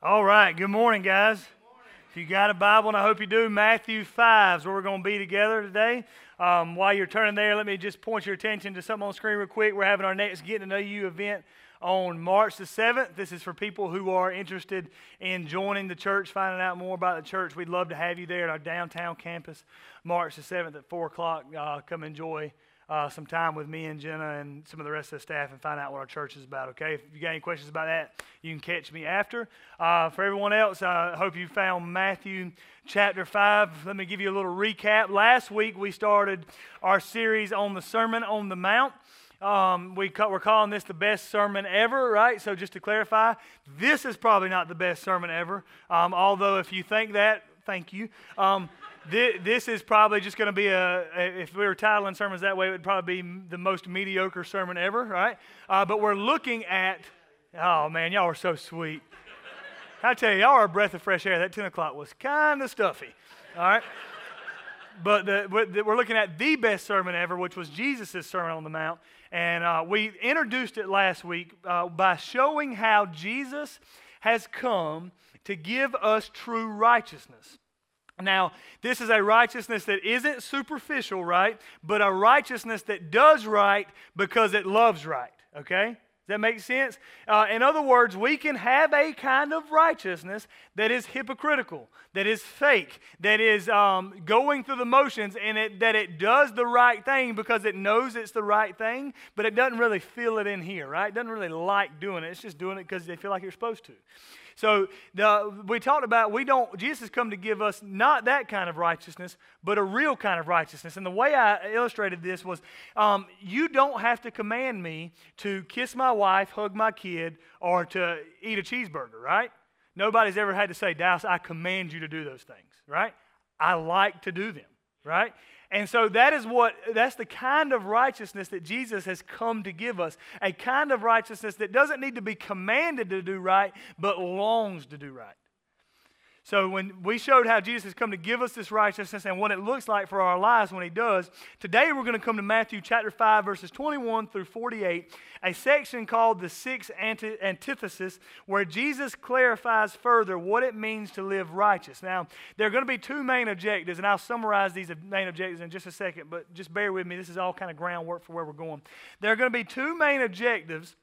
All right, good morning, guys. If you got a Bible, and I hope you do, Matthew 5 is where we're going to be together today. Um, while you're turning there, let me just point your attention to something on screen real quick. We're having our next Get to Know You event on March the 7th. This is for people who are interested in joining the church, finding out more about the church. We'd love to have you there at our downtown campus, March the 7th at 4 o'clock. Uh, come enjoy uh, some time with me and Jenna and some of the rest of the staff and find out what our church is about, okay? If you got any questions about that, you can catch me after. Uh, for everyone else, I hope you found Matthew chapter 5. Let me give you a little recap. Last week, we started our series on the Sermon on the Mount. Um, we ca- we're calling this the best sermon ever, right? So, just to clarify, this is probably not the best sermon ever. Um, although, if you think that, thank you. Um, this is probably just going to be a, if we were titling sermons that way, it would probably be the most mediocre sermon ever, right? Uh, but we're looking at, oh man, y'all are so sweet. I tell you, y'all are a breath of fresh air. That 10 o'clock was kind of stuffy, all right? but the, we're looking at the best sermon ever, which was Jesus' Sermon on the Mount. And uh, we introduced it last week uh, by showing how Jesus has come to give us true righteousness. Now, this is a righteousness that isn't superficial, right? But a righteousness that does right because it loves right, okay? Does that make sense? Uh, in other words, we can have a kind of righteousness that is hypocritical, that is fake, that is um, going through the motions, and it, that it does the right thing because it knows it's the right thing, but it doesn't really feel it in here, right? It doesn't really like doing it. It's just doing it because they feel like you're supposed to. So the, we talked about we don't, Jesus has come to give us not that kind of righteousness, but a real kind of righteousness. And the way I illustrated this was um, you don't have to command me to kiss my wife, hug my kid, or to eat a cheeseburger, right? Nobody's ever had to say, Dallas, I command you to do those things, right? I like to do them, right? And so that is what, that's the kind of righteousness that Jesus has come to give us. A kind of righteousness that doesn't need to be commanded to do right, but longs to do right. So when we showed how Jesus has come to give us this righteousness and what it looks like for our lives when he does, today we're going to come to Matthew chapter 5 verses 21 through 48, a section called the anti- antithesis where Jesus clarifies further what it means to live righteous. Now, there are going to be two main objectives and I'll summarize these main objectives in just a second, but just bear with me. This is all kind of groundwork for where we're going. There are going to be two main objectives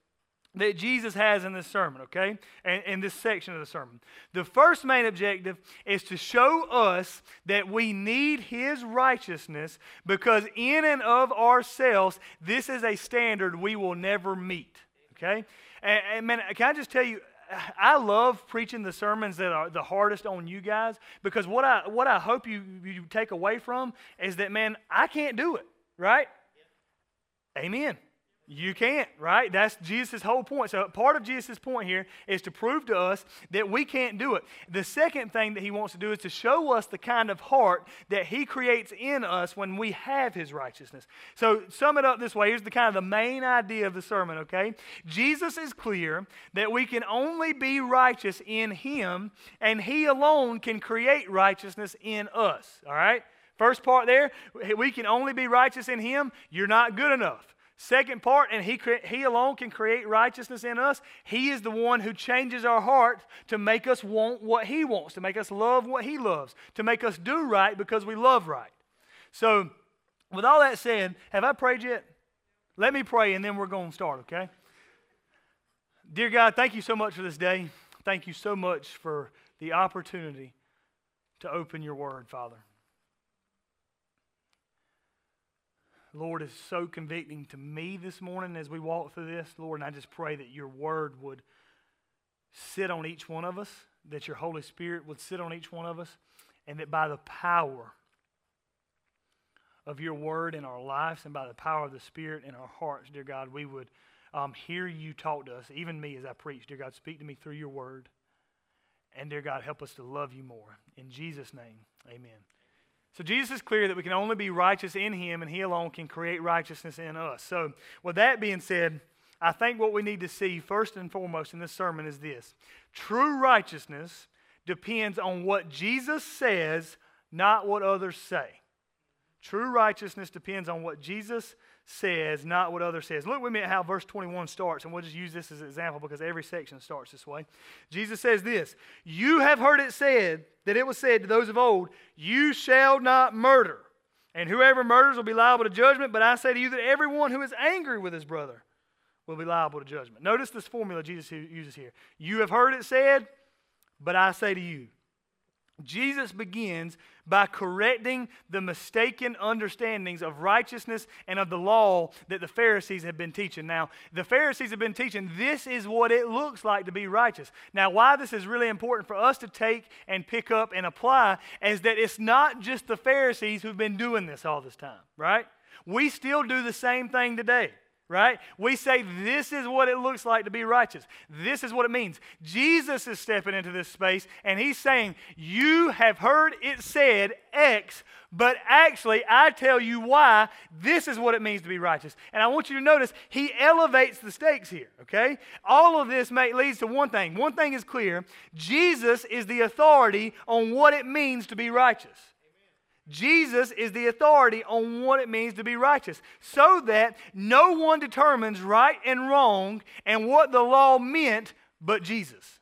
that Jesus has in this sermon, okay? And in this section of the sermon. The first main objective is to show us that we need his righteousness because in and of ourselves, this is a standard we will never meet, okay? And, and man, can I just tell you, I love preaching the sermons that are the hardest on you guys because what I, what I hope you, you take away from is that, man, I can't do it, right? Amen. You can't, right? That's Jesus' whole point. So, part of Jesus' point here is to prove to us that we can't do it. The second thing that he wants to do is to show us the kind of heart that he creates in us when we have his righteousness. So, sum it up this way here's the kind of the main idea of the sermon, okay? Jesus is clear that we can only be righteous in him, and he alone can create righteousness in us, all right? First part there, we can only be righteous in him. You're not good enough. Second part, and he, he alone can create righteousness in us. He is the one who changes our heart to make us want what He wants, to make us love what He loves, to make us do right because we love right. So, with all that said, have I prayed yet? Let me pray and then we're going to start, okay? Dear God, thank you so much for this day. Thank you so much for the opportunity to open your word, Father. Lord, is so convicting to me this morning as we walk through this, Lord, and I just pray that your word would sit on each one of us, that your Holy Spirit would sit on each one of us, and that by the power of your word in our lives and by the power of the Spirit in our hearts, dear God, we would um, hear you talk to us, even me as I preach. Dear God, speak to me through your word. And dear God, help us to love you more. In Jesus' name, amen. So Jesus is clear that we can only be righteous in him and he alone can create righteousness in us. So, with that being said, I think what we need to see first and foremost in this sermon is this true righteousness depends on what Jesus says, not what others say. True righteousness depends on what Jesus says, not what others says. Look with me at how verse 21 starts, and we'll just use this as an example because every section starts this way. Jesus says this You have heard it said that it was said to those of old, You shall not murder, and whoever murders will be liable to judgment. But I say to you that everyone who is angry with his brother will be liable to judgment. Notice this formula Jesus uses here. You have heard it said, but I say to you. Jesus begins by correcting the mistaken understandings of righteousness and of the law that the Pharisees have been teaching. Now, the Pharisees have been teaching this is what it looks like to be righteous. Now, why this is really important for us to take and pick up and apply is that it's not just the Pharisees who've been doing this all this time, right? We still do the same thing today right? We say this is what it looks like to be righteous. This is what it means. Jesus is stepping into this space and he's saying, You have heard it said X, but actually, I tell you why this is what it means to be righteous. And I want you to notice he elevates the stakes here, okay? All of this may, leads to one thing. One thing is clear Jesus is the authority on what it means to be righteous. Jesus is the authority on what it means to be righteous, so that no one determines right and wrong and what the law meant but Jesus.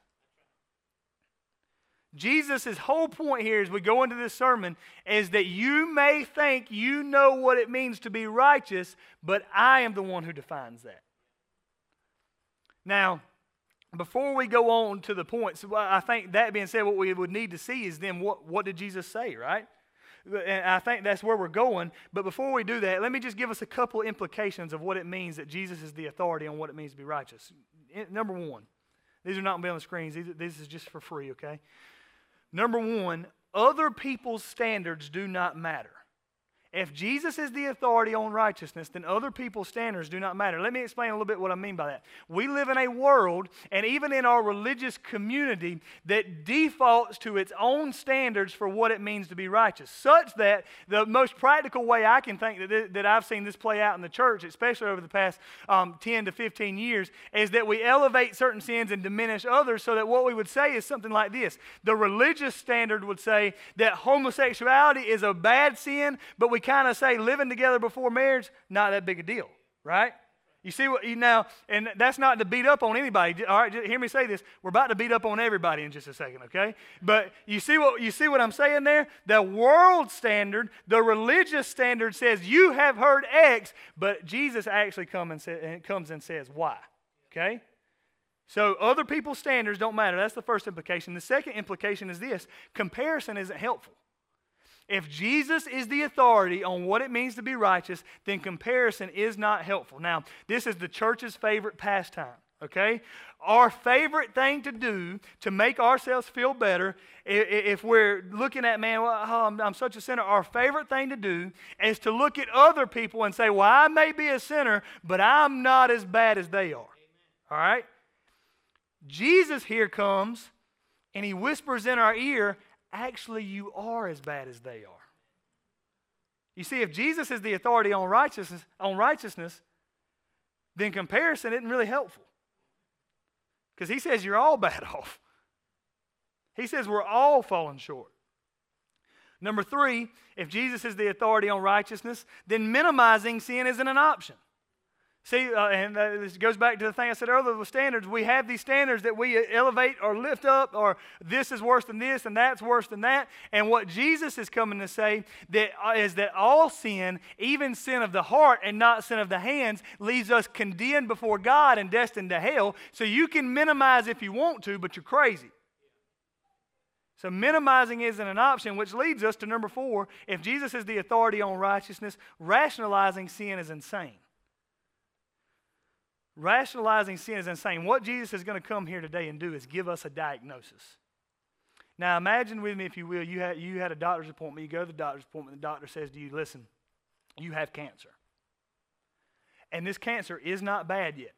Jesus' whole point here as we go into this sermon is that you may think you know what it means to be righteous, but I am the one who defines that. Now, before we go on to the points, I think that being said, what we would need to see is then what, what did Jesus say, right? And I think that's where we're going. But before we do that, let me just give us a couple implications of what it means that Jesus is the authority on what it means to be righteous. Number one, these are not going to be on the screens. This is just for free, okay? Number one, other people's standards do not matter. If Jesus is the authority on righteousness, then other people's standards do not matter. Let me explain a little bit what I mean by that. We live in a world, and even in our religious community, that defaults to its own standards for what it means to be righteous, such that the most practical way I can think that, th- that I've seen this play out in the church, especially over the past um, 10 to 15 years, is that we elevate certain sins and diminish others, so that what we would say is something like this The religious standard would say that homosexuality is a bad sin, but we kind of say living together before marriage, not that big a deal, right? You see what you now, and that's not to beat up on anybody. All right, hear me say this. We're about to beat up on everybody in just a second, okay? But you see what you see what I'm saying there? The world standard, the religious standard says you have heard X, but Jesus actually come and say, comes and says why. Okay? So other people's standards don't matter. That's the first implication. The second implication is this: comparison isn't helpful. If Jesus is the authority on what it means to be righteous, then comparison is not helpful. Now, this is the church's favorite pastime, okay? Our favorite thing to do to make ourselves feel better, if we're looking at, man, well, oh, I'm, I'm such a sinner, our favorite thing to do is to look at other people and say, well, I may be a sinner, but I'm not as bad as they are. All right? Jesus here comes and he whispers in our ear, actually you are as bad as they are. You see, if Jesus is the authority on righteousness, on righteousness, then comparison isn't really helpful. Because he says you're all bad off. He says we're all falling short. Number three, if Jesus is the authority on righteousness, then minimizing sin isn't an option. See, uh, and uh, this goes back to the thing I said earlier with standards. We have these standards that we elevate or lift up, or this is worse than this, and that's worse than that. And what Jesus is coming to say that uh, is that all sin, even sin of the heart and not sin of the hands, leaves us condemned before God and destined to hell. So you can minimize if you want to, but you're crazy. So minimizing isn't an option, which leads us to number four. If Jesus is the authority on righteousness, rationalizing sin is insane. Rationalizing sin is insane. What Jesus is going to come here today and do is give us a diagnosis. Now, imagine with me, if you will, you had, you had a doctor's appointment. You go to the doctor's appointment, the doctor says to you, Listen, you have cancer. And this cancer is not bad yet.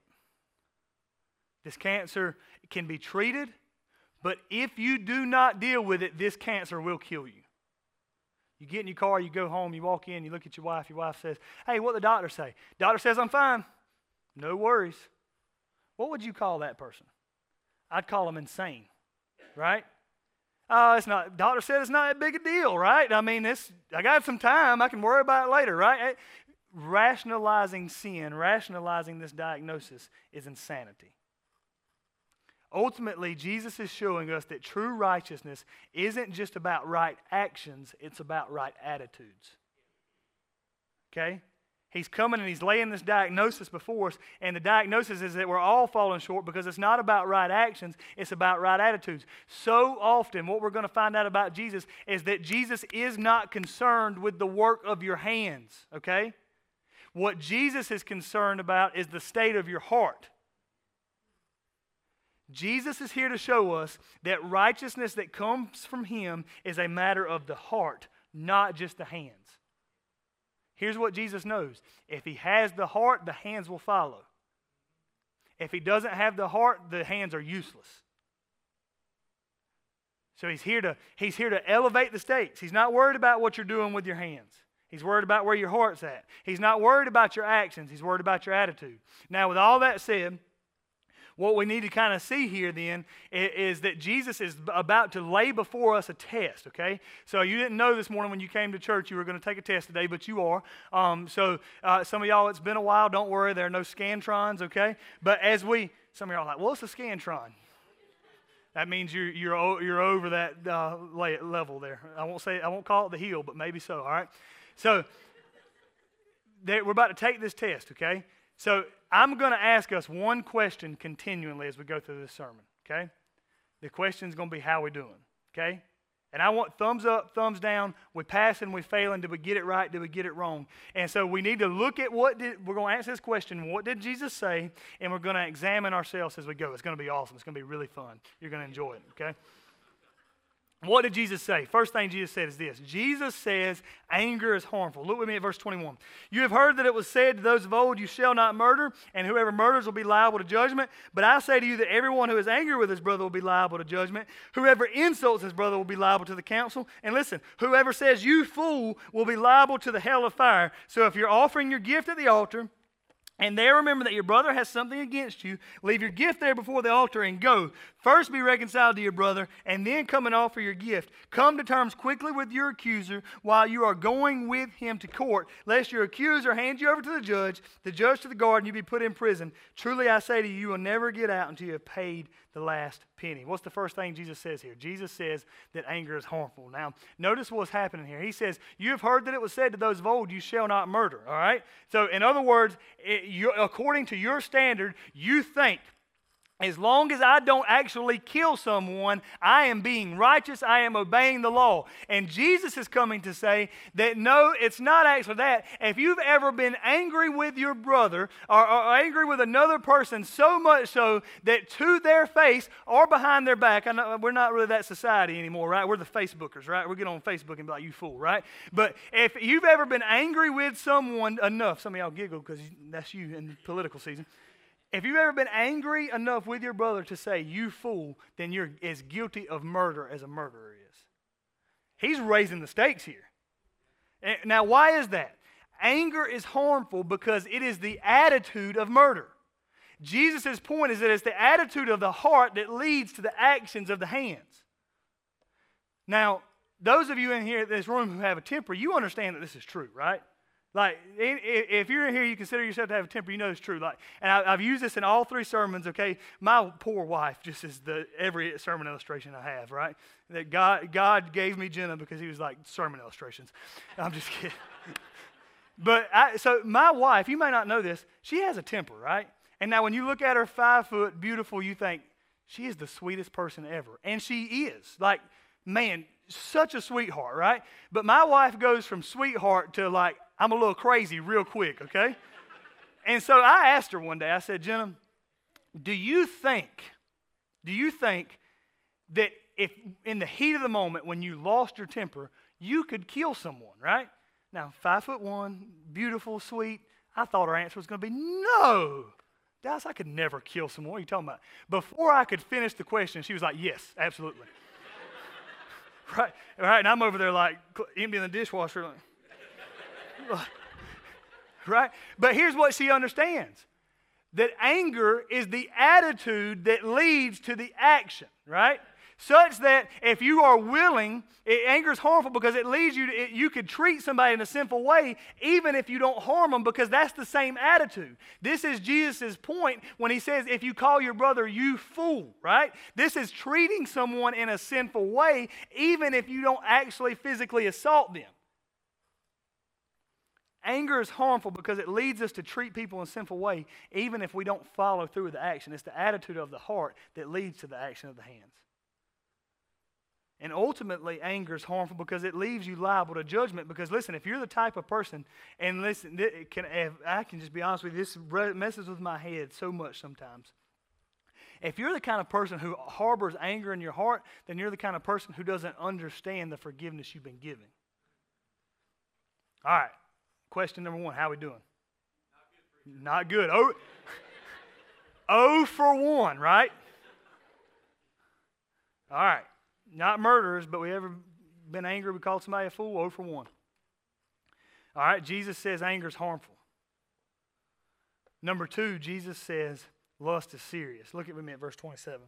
This cancer can be treated, but if you do not deal with it, this cancer will kill you. You get in your car, you go home, you walk in, you look at your wife, your wife says, Hey, what the doctor say? Doctor says, I'm fine. No worries. What would you call that person? I'd call them insane, right? Oh, it's not, doctor said it's not that big a deal, right? I mean, this, I got some time. I can worry about it later, right? rationalizing sin, rationalizing this diagnosis is insanity. Ultimately, Jesus is showing us that true righteousness isn't just about right actions, it's about right attitudes. Okay? He's coming and he's laying this diagnosis before us, and the diagnosis is that we're all falling short because it's not about right actions, it's about right attitudes. So often, what we're going to find out about Jesus is that Jesus is not concerned with the work of your hands, okay? What Jesus is concerned about is the state of your heart. Jesus is here to show us that righteousness that comes from Him is a matter of the heart, not just the hands. Here's what Jesus knows if he has the heart, the hands will follow. If he doesn't have the heart, the hands are useless. So he's here to he's here to elevate the stakes. He's not worried about what you're doing with your hands. He's worried about where your heart's at. He's not worried about your actions. He's worried about your attitude. Now, with all that said, what we need to kind of see here then is, that Jesus is about to lay before us a test, okay? So you didn't know this morning when you came to church you were going to take a test today, but you are. Um, so uh, some of y'all, it's been a while. Don't worry, there are no Scantrons, okay? But as we, some of y'all are like, what's a Scantron? That means you're, you're, you're over that uh, level there. I won't say, I won't call it the hill, but maybe so, all right? So we're about to take this test, okay? So I'm going to ask us one question continually as we go through this sermon, okay? The question is going to be how we doing, okay? And I want thumbs up, thumbs down. We passing, we failing. Did we get it right? Did we get it wrong? And so we need to look at what did, we're going to answer this question. What did Jesus say? And we're going to examine ourselves as we go. It's going to be awesome. It's going to be really fun. You're going to enjoy it, okay? What did Jesus say? First thing Jesus said is this Jesus says anger is harmful. Look with me at verse 21. You have heard that it was said to those of old, You shall not murder, and whoever murders will be liable to judgment. But I say to you that everyone who is angry with his brother will be liable to judgment. Whoever insults his brother will be liable to the council. And listen, whoever says, You fool, will be liable to the hell of fire. So if you're offering your gift at the altar, and there remember that your brother has something against you. Leave your gift there before the altar and go. First be reconciled to your brother, and then come and offer your gift. Come to terms quickly with your accuser while you are going with him to court, lest your accuser hand you over to the judge, the judge to the guard, and you be put in prison. Truly I say to you, you will never get out until you have paid the last penny. What's the first thing Jesus says here? Jesus says that anger is harmful. Now, notice what's happening here. He says, You have heard that it was said to those of old, You shall not murder. All right? So, in other words, it, according to your standard, you think as long as I don't actually kill someone, I am being righteous. I am obeying the law. And Jesus is coming to say that no, it's not actually that. If you've ever been angry with your brother or, or angry with another person so much so that to their face or behind their back, I know we're not really that society anymore, right? We're the Facebookers, right? We get on Facebook and be like, you fool, right? But if you've ever been angry with someone enough, some of y'all giggle because that's you in political season. If you've ever been angry enough with your brother to say, you fool, then you're as guilty of murder as a murderer is. He's raising the stakes here. Now, why is that? Anger is harmful because it is the attitude of murder. Jesus' point is that it's the attitude of the heart that leads to the actions of the hands. Now, those of you in here in this room who have a temper, you understand that this is true, right? Like, if you're in here, you consider yourself to have a temper, you know it's true. Like, and I, have used this in all three sermons, okay? My poor wife just is the every sermon illustration I have, right? That God, God gave me Jenna because he was like, sermon illustrations. I'm just kidding. but I, so my wife, you may not know this, she has a temper, right? And now when you look at her five foot, beautiful, you think, she is the sweetest person ever. And she is. Like, man, such a sweetheart, right? But my wife goes from sweetheart to like, I'm a little crazy real quick, okay? and so I asked her one day, I said, Jenna, do you think, do you think that if in the heat of the moment when you lost your temper, you could kill someone, right? Now, five foot one, beautiful, sweet. I thought her answer was going to be no. Dallas, I could never kill someone. What are you talking about? Before I could finish the question, she was like, yes, absolutely. right, right. And I'm over there like emptying the dishwasher. Like, right? But here's what she understands that anger is the attitude that leads to the action, right? Such that if you are willing, it, anger is harmful because it leads you to, it, you could treat somebody in a sinful way even if you don't harm them because that's the same attitude. This is Jesus' point when he says, if you call your brother you fool, right? This is treating someone in a sinful way even if you don't actually physically assault them. Anger is harmful because it leads us to treat people in a sinful way, even if we don't follow through with the action. It's the attitude of the heart that leads to the action of the hands. And ultimately, anger is harmful because it leaves you liable to judgment. Because listen, if you're the type of person, and listen, can, I can just be honest with you, this messes with my head so much sometimes. If you're the kind of person who harbors anger in your heart, then you're the kind of person who doesn't understand the forgiveness you've been given. All right. Question number one How we doing? Not good. Oh, oh for one, right? All right. Not murderers, but we ever been angry? We called somebody a fool? Oh for one. All right. Jesus says anger is harmful. Number two, Jesus says lust is serious. Look at me at verse 27.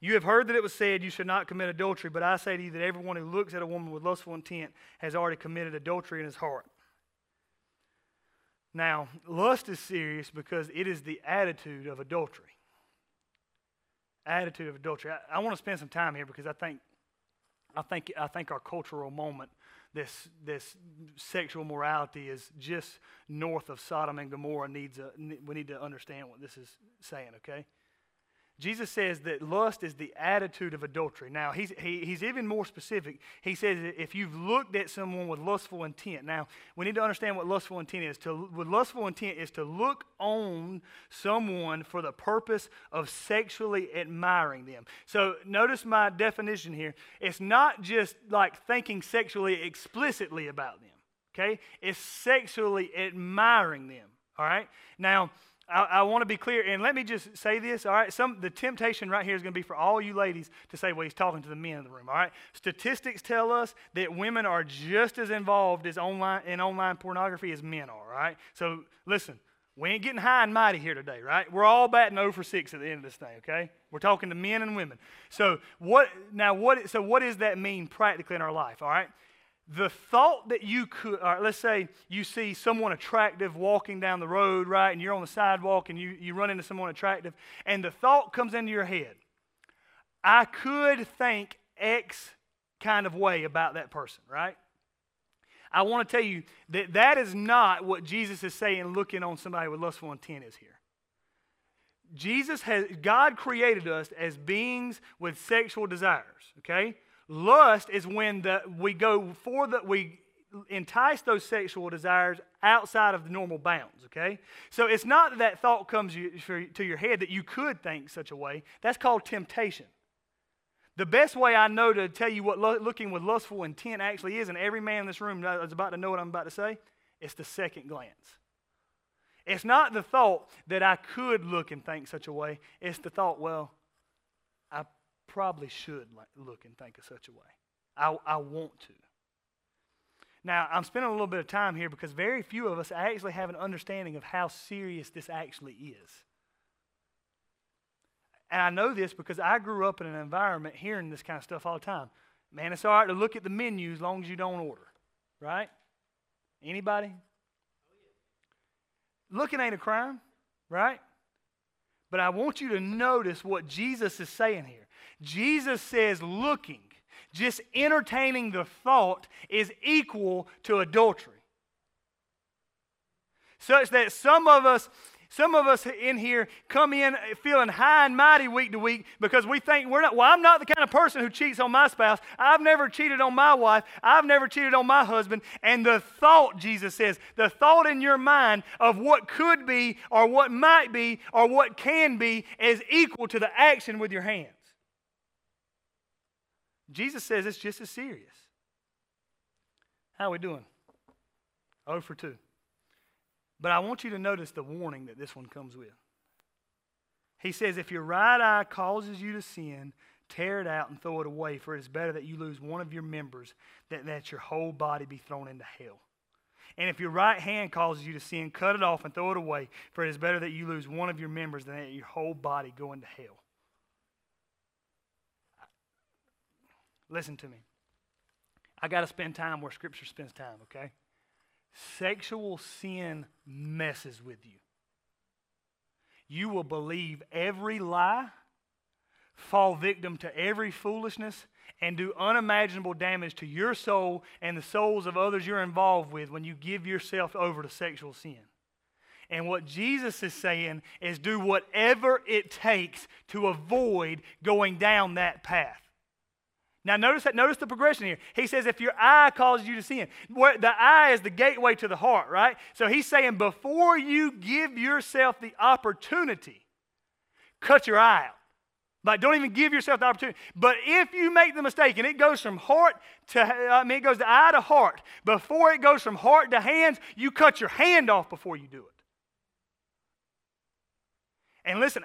You have heard that it was said, You should not commit adultery, but I say to you that everyone who looks at a woman with lustful intent has already committed adultery in his heart. Now, lust is serious because it is the attitude of adultery. Attitude of adultery. I, I want to spend some time here because I think, I think, I think our cultural moment, this, this sexual morality is just north of Sodom and Gomorrah. Needs a, we need to understand what this is saying, okay? Jesus says that lust is the attitude of adultery. Now, he's, he, he's even more specific. He says if you've looked at someone with lustful intent. Now, we need to understand what lustful intent is. To, with lustful intent is to look on someone for the purpose of sexually admiring them. So, notice my definition here. It's not just like thinking sexually explicitly about them, okay? It's sexually admiring them, all right? Now, I, I want to be clear, and let me just say this, all right? Some, the temptation right here is going to be for all you ladies to say, well, he's talking to the men in the room, all right? Statistics tell us that women are just as involved as online, in online pornography as men are, all right? So listen, we ain't getting high and mighty here today, right? We're all batting oh over 6 at the end of this thing, okay? We're talking to men and women. So what now what so what does that mean practically in our life, all right? The thought that you could, let's say you see someone attractive walking down the road, right, and you're on the sidewalk and you, you run into someone attractive, and the thought comes into your head, I could think X kind of way about that person, right? I want to tell you that that is not what Jesus is saying looking on somebody with lustful intent is here. Jesus has, God created us as beings with sexual desires, okay? Lust is when the, we go for the, we entice those sexual desires outside of the normal bounds, okay? So it's not that that thought comes to your head that you could think such a way. That's called temptation. The best way I know to tell you what looking with lustful intent actually is, and every man in this room is about to know what I'm about to say, it's the second glance. It's not the thought that I could look and think such a way. It's the thought, well, I probably should look and think of such a way. I, I want to. Now, I'm spending a little bit of time here because very few of us actually have an understanding of how serious this actually is. And I know this because I grew up in an environment hearing this kind of stuff all the time. Man, it's all right to look at the menu as long as you don't order, right? Anybody? Looking ain't a crime, right? But I want you to notice what Jesus is saying here. Jesus says looking, just entertaining the thought, is equal to adultery. Such that some of us, some of us in here come in feeling high and mighty week to week because we think we're not, well, I'm not the kind of person who cheats on my spouse. I've never cheated on my wife. I've never cheated on my husband. And the thought, Jesus says, the thought in your mind of what could be or what might be or what can be is equal to the action with your hands. Jesus says it's just as serious. How are we doing? Oh for 2. But I want you to notice the warning that this one comes with. He says, If your right eye causes you to sin, tear it out and throw it away, for it is better that you lose one of your members than that your whole body be thrown into hell. And if your right hand causes you to sin, cut it off and throw it away, for it is better that you lose one of your members than that your whole body go into hell. Listen to me. I got to spend time where Scripture spends time, okay? Sexual sin messes with you. You will believe every lie, fall victim to every foolishness, and do unimaginable damage to your soul and the souls of others you're involved with when you give yourself over to sexual sin. And what Jesus is saying is do whatever it takes to avoid going down that path. Now notice that notice the progression here. He says if your eye causes you to sin, the eye is the gateway to the heart, right? So he's saying before you give yourself the opportunity, cut your eye out. Like, don't even give yourself the opportunity. But if you make the mistake and it goes from heart to, I mean, it goes to eye to heart, before it goes from heart to hands, you cut your hand off before you do it. And listen,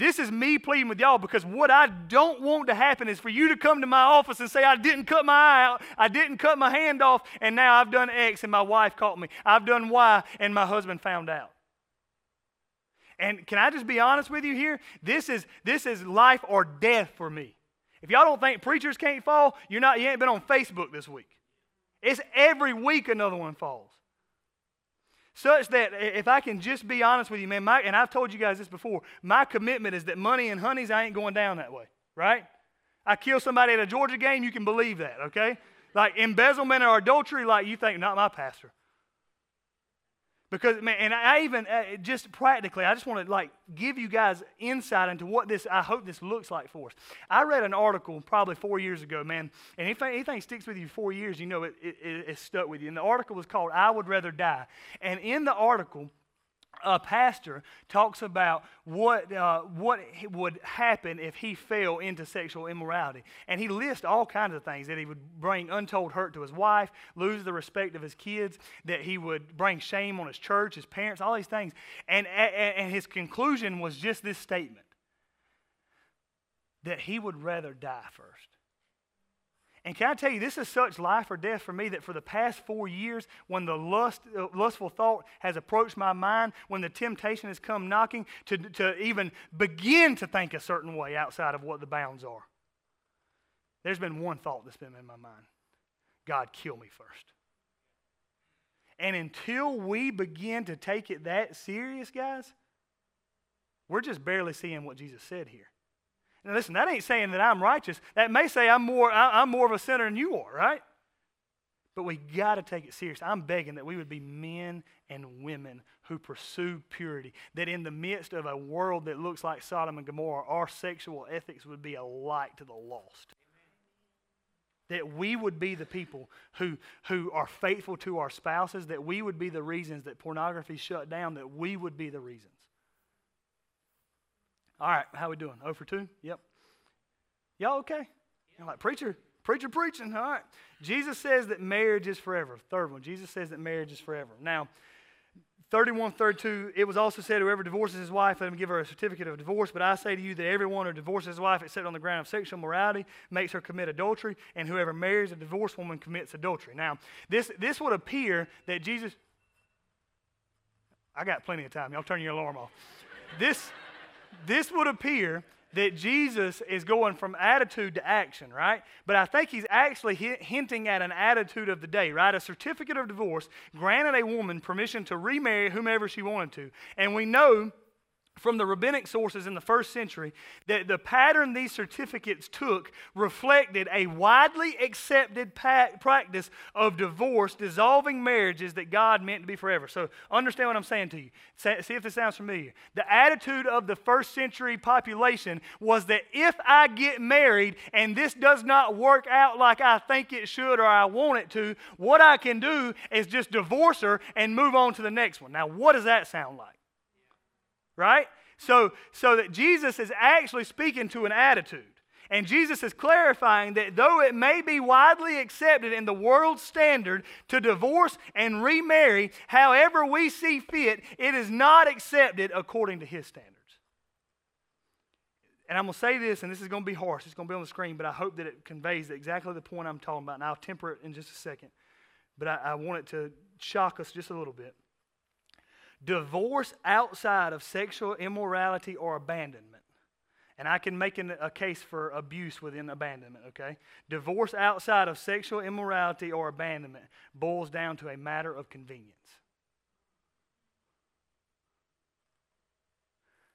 this is me pleading with y'all because what I don't want to happen is for you to come to my office and say, I didn't cut my eye out, I didn't cut my hand off, and now I've done X and my wife caught me. I've done Y and my husband found out. And can I just be honest with you here? This is, this is life or death for me. If y'all don't think preachers can't fall, you're not, you ain't been on Facebook this week. It's every week another one falls. Such that if I can just be honest with you, man, my, and I've told you guys this before, my commitment is that money and honeys, I ain't going down that way, right? I kill somebody at a Georgia game, you can believe that, okay? Like embezzlement or adultery, like you think, not my pastor. Because, man, and I even, uh, just practically, I just want to like give you guys insight into what this, I hope this looks like for us. I read an article probably four years ago, man, and if anything sticks with you four years, you know it, it, it's stuck with you. And the article was called I Would Rather Die. And in the article, a pastor talks about what, uh, what would happen if he fell into sexual immorality. And he lists all kinds of things that he would bring untold hurt to his wife, lose the respect of his kids, that he would bring shame on his church, his parents, all these things. And, and his conclusion was just this statement that he would rather die first. And can I tell you, this is such life or death for me that for the past four years, when the lust, uh, lustful thought has approached my mind, when the temptation has come knocking to, to even begin to think a certain way outside of what the bounds are, there's been one thought that's been in my mind God, kill me first. And until we begin to take it that serious, guys, we're just barely seeing what Jesus said here. Now, listen, that ain't saying that I'm righteous. That may say I'm more, I'm more of a sinner than you are, right? But we got to take it serious. I'm begging that we would be men and women who pursue purity. That in the midst of a world that looks like Sodom and Gomorrah, our sexual ethics would be a light to the lost. That we would be the people who, who are faithful to our spouses, that we would be the reasons that pornography shut down, that we would be the reasons. All right, how we doing? Oh for 2? Yep. Y'all okay? You're like, preacher, preacher preaching. All right. Jesus says that marriage is forever. Third one, Jesus says that marriage is forever. Now, 31, 32, it was also said, whoever divorces his wife, let him give her a certificate of divorce. But I say to you that everyone who divorces his wife except on the ground of sexual morality makes her commit adultery, and whoever marries a divorced woman commits adultery. Now, this, this would appear that Jesus, I got plenty of time. Y'all turn your alarm off. This, this would appear that Jesus is going from attitude to action, right? But I think he's actually hinting at an attitude of the day, right? A certificate of divorce granted a woman permission to remarry whomever she wanted to. And we know from the rabbinic sources in the first century that the pattern these certificates took reflected a widely accepted practice of divorce, dissolving marriages that God meant to be forever. So understand what I'm saying to you. See if this sounds familiar. The attitude of the first century population was that if I get married and this does not work out like I think it should or I want it to, what I can do is just divorce her and move on to the next one. Now, what does that sound like? Right? So, so that Jesus is actually speaking to an attitude. And Jesus is clarifying that though it may be widely accepted in the world standard to divorce and remarry however we see fit, it is not accepted according to his standards. And I'm going to say this, and this is going to be harsh. It's going to be on the screen, but I hope that it conveys exactly the point I'm talking about. And I'll temper it in just a second. But I, I want it to shock us just a little bit. Divorce outside of sexual immorality or abandonment. And I can make an, a case for abuse within abandonment, okay? Divorce outside of sexual immorality or abandonment boils down to a matter of convenience.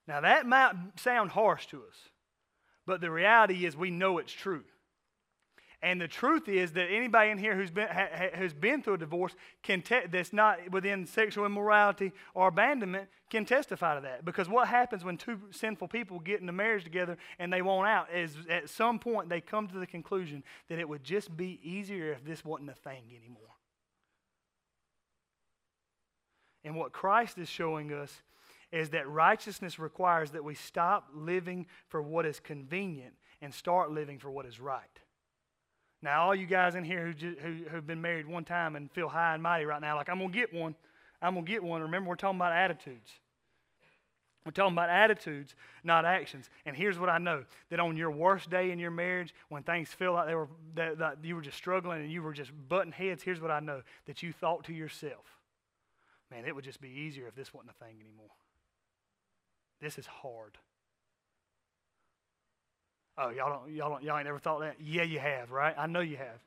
Now, that might sound harsh to us, but the reality is we know it's true. And the truth is that anybody in here who's been, ha, who's been through a divorce can te- that's not within sexual immorality or abandonment can testify to that. Because what happens when two sinful people get into marriage together and they won't out is at some point they come to the conclusion that it would just be easier if this wasn't a thing anymore. And what Christ is showing us is that righteousness requires that we stop living for what is convenient and start living for what is right. Now, all you guys in here who, just, who, who've been married one time and feel high and mighty right now, like, I'm to get one, I'm to get one. Remember, we're talking about attitudes. We're talking about attitudes, not actions. And here's what I know that on your worst day in your marriage, when things feel like they were that, that you were just struggling and you were just butting heads, here's what I know that you thought to yourself, man, it would just be easier if this wasn't a thing anymore. This is hard. Oh, y'all don't, y'all don't, y'all ain't never thought that? Yeah, you have, right? I know you have.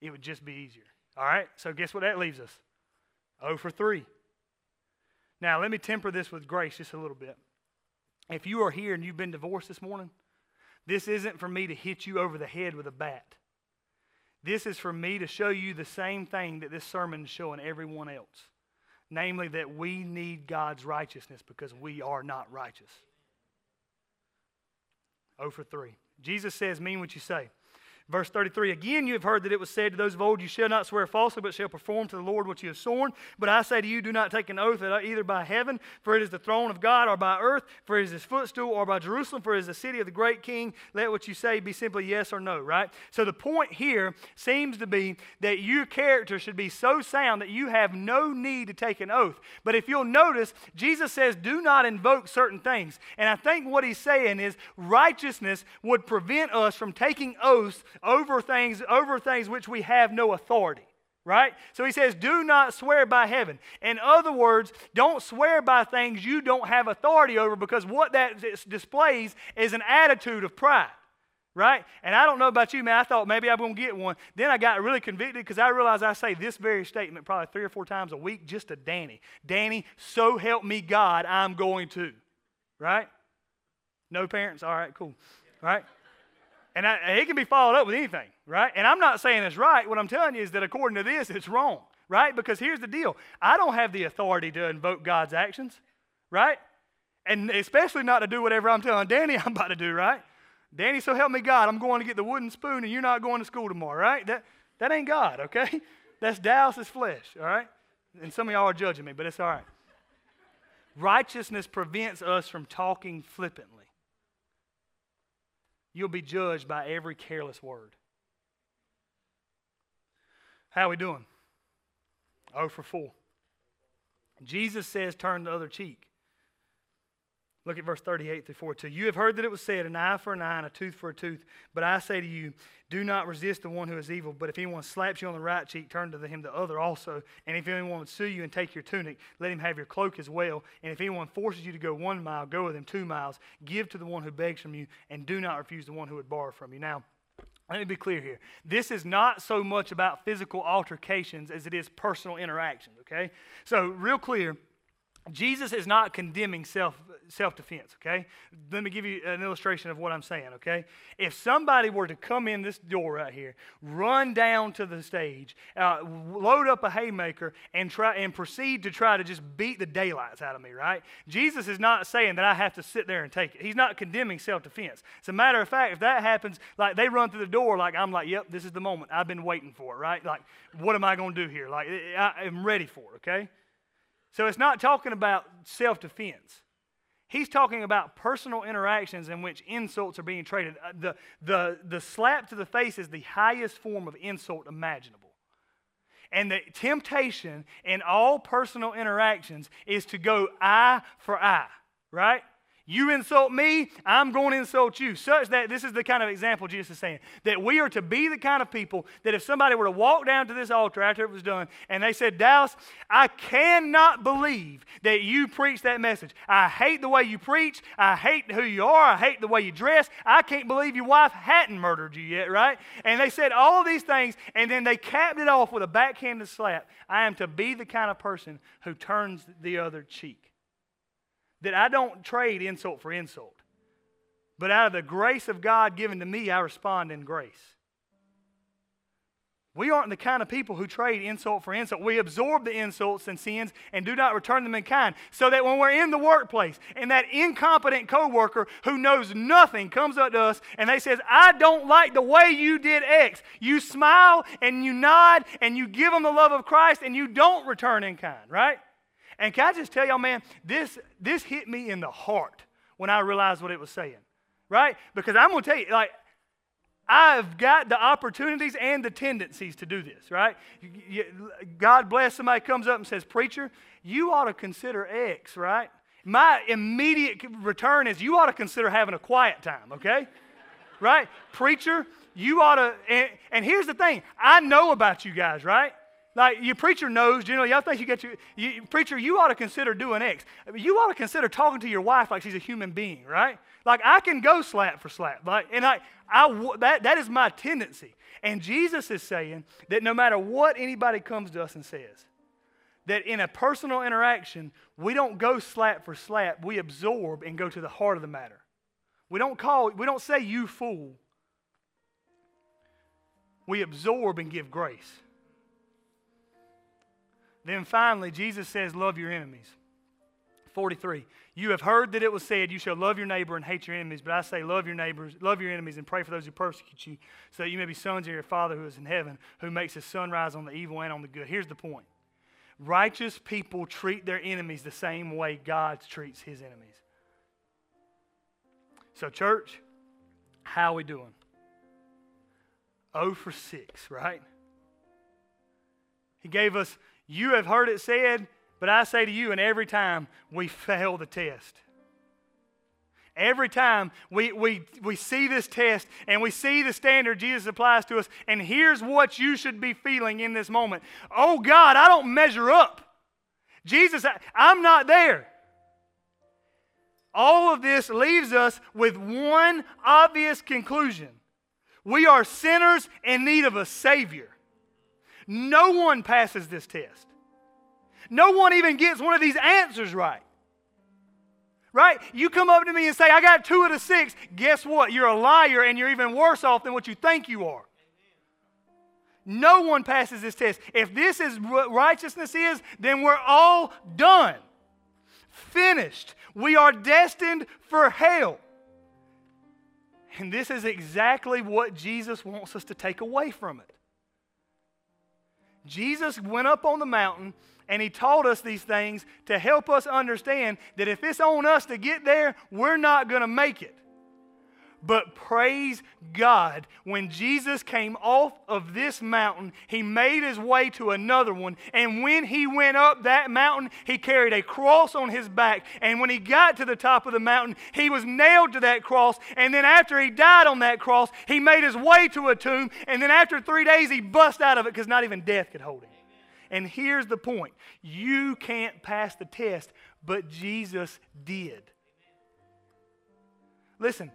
It would just be easier. All right. So guess what that leaves us? Oh for three. Now let me temper this with grace just a little bit. If you are here and you've been divorced this morning, this isn't for me to hit you over the head with a bat. This is for me to show you the same thing that this sermon is showing everyone else namely, that we need God's righteousness because we are not righteous. Oh for 3. Jesus says, Mean what you say. Verse 33 Again, you have heard that it was said to those of old, You shall not swear falsely, but shall perform to the Lord what you have sworn. But I say to you, do not take an oath uh, either by heaven, for it is the throne of God, or by earth, for it is his footstool, or by Jerusalem, for it is the city of the great king. Let what you say be simply yes or no, right? So the point here seems to be that your character should be so sound that you have no need to take an oath. But if you'll notice, Jesus says, Do not invoke certain things. And I think what he's saying is righteousness would prevent us from taking oaths over things, over things which we have no authority. Right? So he says, do not swear by heaven. In other words, don't swear by things you don't have authority over because what that displays is an attitude of pride right? And I don't know about you, man. I thought maybe I'm going to get one. Then I got really convicted because I realized I say this very statement probably three or four times a week just to Danny. Danny, so help me God, I'm going to, right? No parents? All right, cool, right? And I, it can be followed up with anything, right? And I'm not saying it's right. What I'm telling you is that according to this, it's wrong, right? Because here's the deal I don't have the authority to invoke God's actions, right? And especially not to do whatever I'm telling Danny I'm about to do, right? Danny, so help me God, I'm going to get the wooden spoon and you're not going to school tomorrow, right? That, that ain't God, okay? That's Dallas's flesh, all right? And some of y'all are judging me, but it's all right. Righteousness prevents us from talking flippantly you'll be judged by every careless word. How we doing? Oh for 4. Jesus says, turn the other cheek. Look at verse 38 through 42. You have heard that it was said, an eye for an eye and a tooth for a tooth. But I say to you, do not resist the one who is evil. But if anyone slaps you on the right cheek, turn to him the other also. And if anyone would sue you and take your tunic, let him have your cloak as well. And if anyone forces you to go one mile, go with him two miles. Give to the one who begs from you, and do not refuse the one who would borrow from you. Now, let me be clear here. This is not so much about physical altercations as it is personal interactions, okay? So, real clear Jesus is not condemning self self defense, okay? Let me give you an illustration of what I'm saying, okay? If somebody were to come in this door right here, run down to the stage, uh, load up a haymaker, and try and proceed to try to just beat the daylights out of me, right? Jesus is not saying that I have to sit there and take it. He's not condemning self defense. As a matter of fact, if that happens, like they run through the door, like I'm like, yep, this is the moment. I've been waiting for right? Like, what am I going to do here? Like, I am ready for it, okay? So it's not talking about self defense. He's talking about personal interactions in which insults are being traded. Uh, the, the, the slap to the face is the highest form of insult imaginable. And the temptation in all personal interactions is to go eye for eye, right? You insult me, I'm going to insult you. Such that this is the kind of example Jesus is saying that we are to be the kind of people that if somebody were to walk down to this altar after it was done and they said, Dallas, I cannot believe that you preached that message. I hate the way you preach. I hate who you are. I hate the way you dress. I can't believe your wife hadn't murdered you yet, right? And they said all these things and then they capped it off with a backhanded slap. I am to be the kind of person who turns the other cheek that I don't trade insult for insult. But out of the grace of God given to me, I respond in grace. We aren't the kind of people who trade insult for insult. We absorb the insults and sins and do not return them in kind. So that when we're in the workplace and that incompetent coworker who knows nothing comes up to us and they says, "I don't like the way you did X." You smile and you nod and you give them the love of Christ and you don't return in kind, right? And can I just tell y'all, man, this, this hit me in the heart when I realized what it was saying, right? Because I'm going to tell you, like, I've got the opportunities and the tendencies to do this, right? God bless somebody comes up and says, Preacher, you ought to consider X, right? My immediate return is you ought to consider having a quiet time, okay? right? Preacher, you ought to, and, and here's the thing I know about you guys, right? Like your preacher knows, generally, y'all think you get your you, preacher, you ought to consider doing X. You ought to consider talking to your wife like she's a human being, right? Like I can go slap for slap, like, and I, I that, that is my tendency. And Jesus is saying that no matter what anybody comes to us and says, that in a personal interaction, we don't go slap for slap, we absorb and go to the heart of the matter. We don't call, we don't say you fool. We absorb and give grace. Then finally, Jesus says, Love your enemies. 43. You have heard that it was said, You shall love your neighbor and hate your enemies. But I say, Love your neighbors, love your enemies, and pray for those who persecute you, so that you may be sons of your Father who is in heaven, who makes his sun rise on the evil and on the good. Here's the point righteous people treat their enemies the same way God treats his enemies. So, church, how are we doing? 0 for 6, right? He gave us you have heard it said, but I say to you, and every time we fail the test. Every time we, we, we see this test and we see the standard Jesus applies to us, and here's what you should be feeling in this moment Oh God, I don't measure up. Jesus, I, I'm not there. All of this leaves us with one obvious conclusion we are sinners in need of a Savior. No one passes this test. No one even gets one of these answers right. Right? You come up to me and say, I got two of the six. Guess what? You're a liar and you're even worse off than what you think you are. No one passes this test. If this is what righteousness is, then we're all done. Finished. We are destined for hell. And this is exactly what Jesus wants us to take away from it. Jesus went up on the mountain and he taught us these things to help us understand that if it's on us to get there, we're not going to make it. But praise God, when Jesus came off of this mountain, he made his way to another one. And when he went up that mountain, he carried a cross on his back. And when he got to the top of the mountain, he was nailed to that cross. And then after he died on that cross, he made his way to a tomb. And then after three days, he bust out of it because not even death could hold him. And here's the point you can't pass the test, but Jesus did. Listen,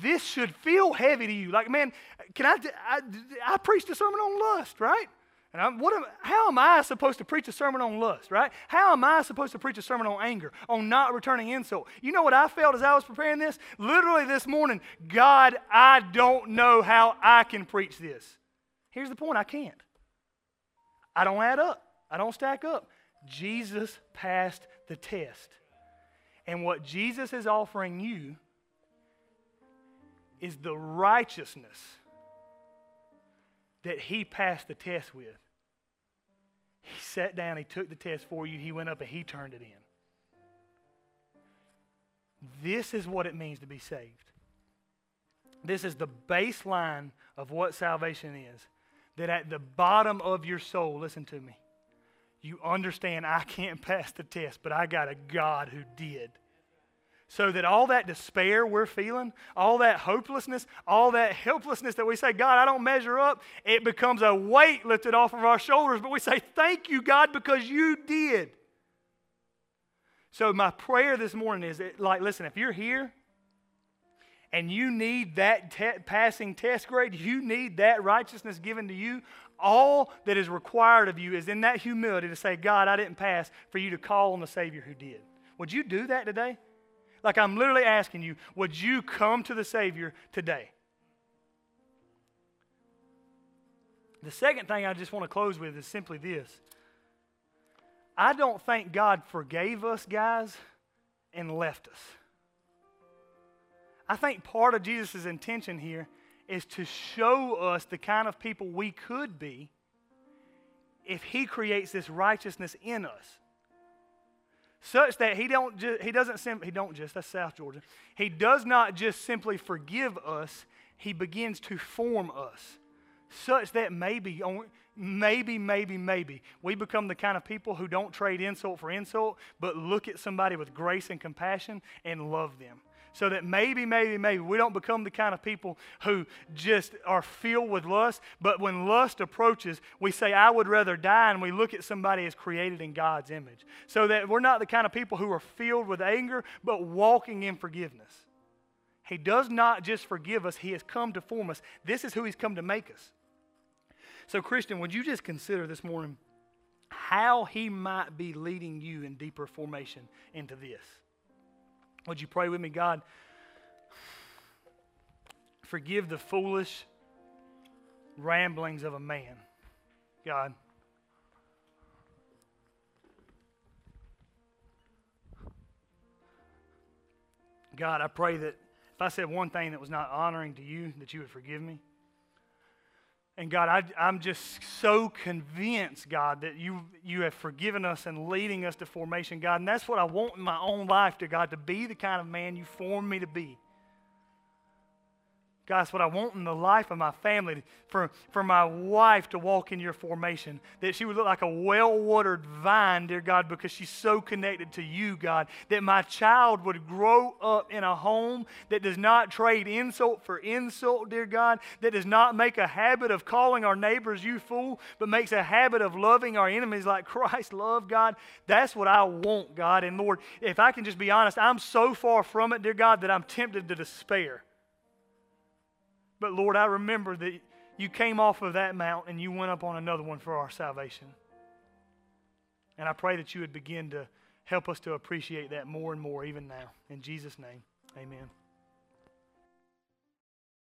this should feel heavy to you. Like, man, can I? I, I preached a sermon on lust, right? And I'm, what am, how am I supposed to preach a sermon on lust, right? How am I supposed to preach a sermon on anger, on not returning insult? You know what I felt as I was preparing this? Literally this morning, God, I don't know how I can preach this. Here's the point I can't. I don't add up, I don't stack up. Jesus passed the test. And what Jesus is offering you is the righteousness that he passed the test with. He sat down, he took the test for you, he went up and he turned it in. This is what it means to be saved. This is the baseline of what salvation is that at the bottom of your soul, listen to me, you understand I can't pass the test, but I got a God who did. So that all that despair we're feeling, all that hopelessness, all that helplessness that we say, God, I don't measure up, it becomes a weight lifted off of our shoulders. But we say, Thank you, God, because you did. So, my prayer this morning is that, like, listen, if you're here and you need that te- passing test grade, you need that righteousness given to you, all that is required of you is in that humility to say, God, I didn't pass, for you to call on the Savior who did. Would you do that today? Like, I'm literally asking you, would you come to the Savior today? The second thing I just want to close with is simply this I don't think God forgave us, guys, and left us. I think part of Jesus' intention here is to show us the kind of people we could be if he creates this righteousness in us such that he don't ju- he doesn't sim- he don't just that's south georgia he does not just simply forgive us he begins to form us such that maybe maybe, maybe, maybe we become the kind of people who don't trade insult for insult, but look at somebody with grace and compassion and love them. So that maybe, maybe, maybe we don't become the kind of people who just are filled with lust, but when lust approaches, we say, I would rather die, and we look at somebody as created in God's image. So that we're not the kind of people who are filled with anger, but walking in forgiveness. He does not just forgive us, He has come to form us. This is who He's come to make us. So, Christian, would you just consider this morning how he might be leading you in deeper formation into this? Would you pray with me, God? Forgive the foolish ramblings of a man, God. God, I pray that if I said one thing that was not honoring to you, that you would forgive me. And God, I, am just so convinced, God, that you, you have forgiven us and leading us to formation, God. And that's what I want in my own life, to God, to be the kind of man you formed me to be. God, that's what I want in the life of my family, for, for my wife to walk in your formation, that she would look like a well watered vine, dear God, because she's so connected to you, God. That my child would grow up in a home that does not trade insult for insult, dear God, that does not make a habit of calling our neighbors you fool, but makes a habit of loving our enemies like Christ loved, God. That's what I want, God. And Lord, if I can just be honest, I'm so far from it, dear God, that I'm tempted to despair. But Lord, I remember that you came off of that mount and you went up on another one for our salvation. And I pray that you would begin to help us to appreciate that more and more even now. In Jesus' name, amen.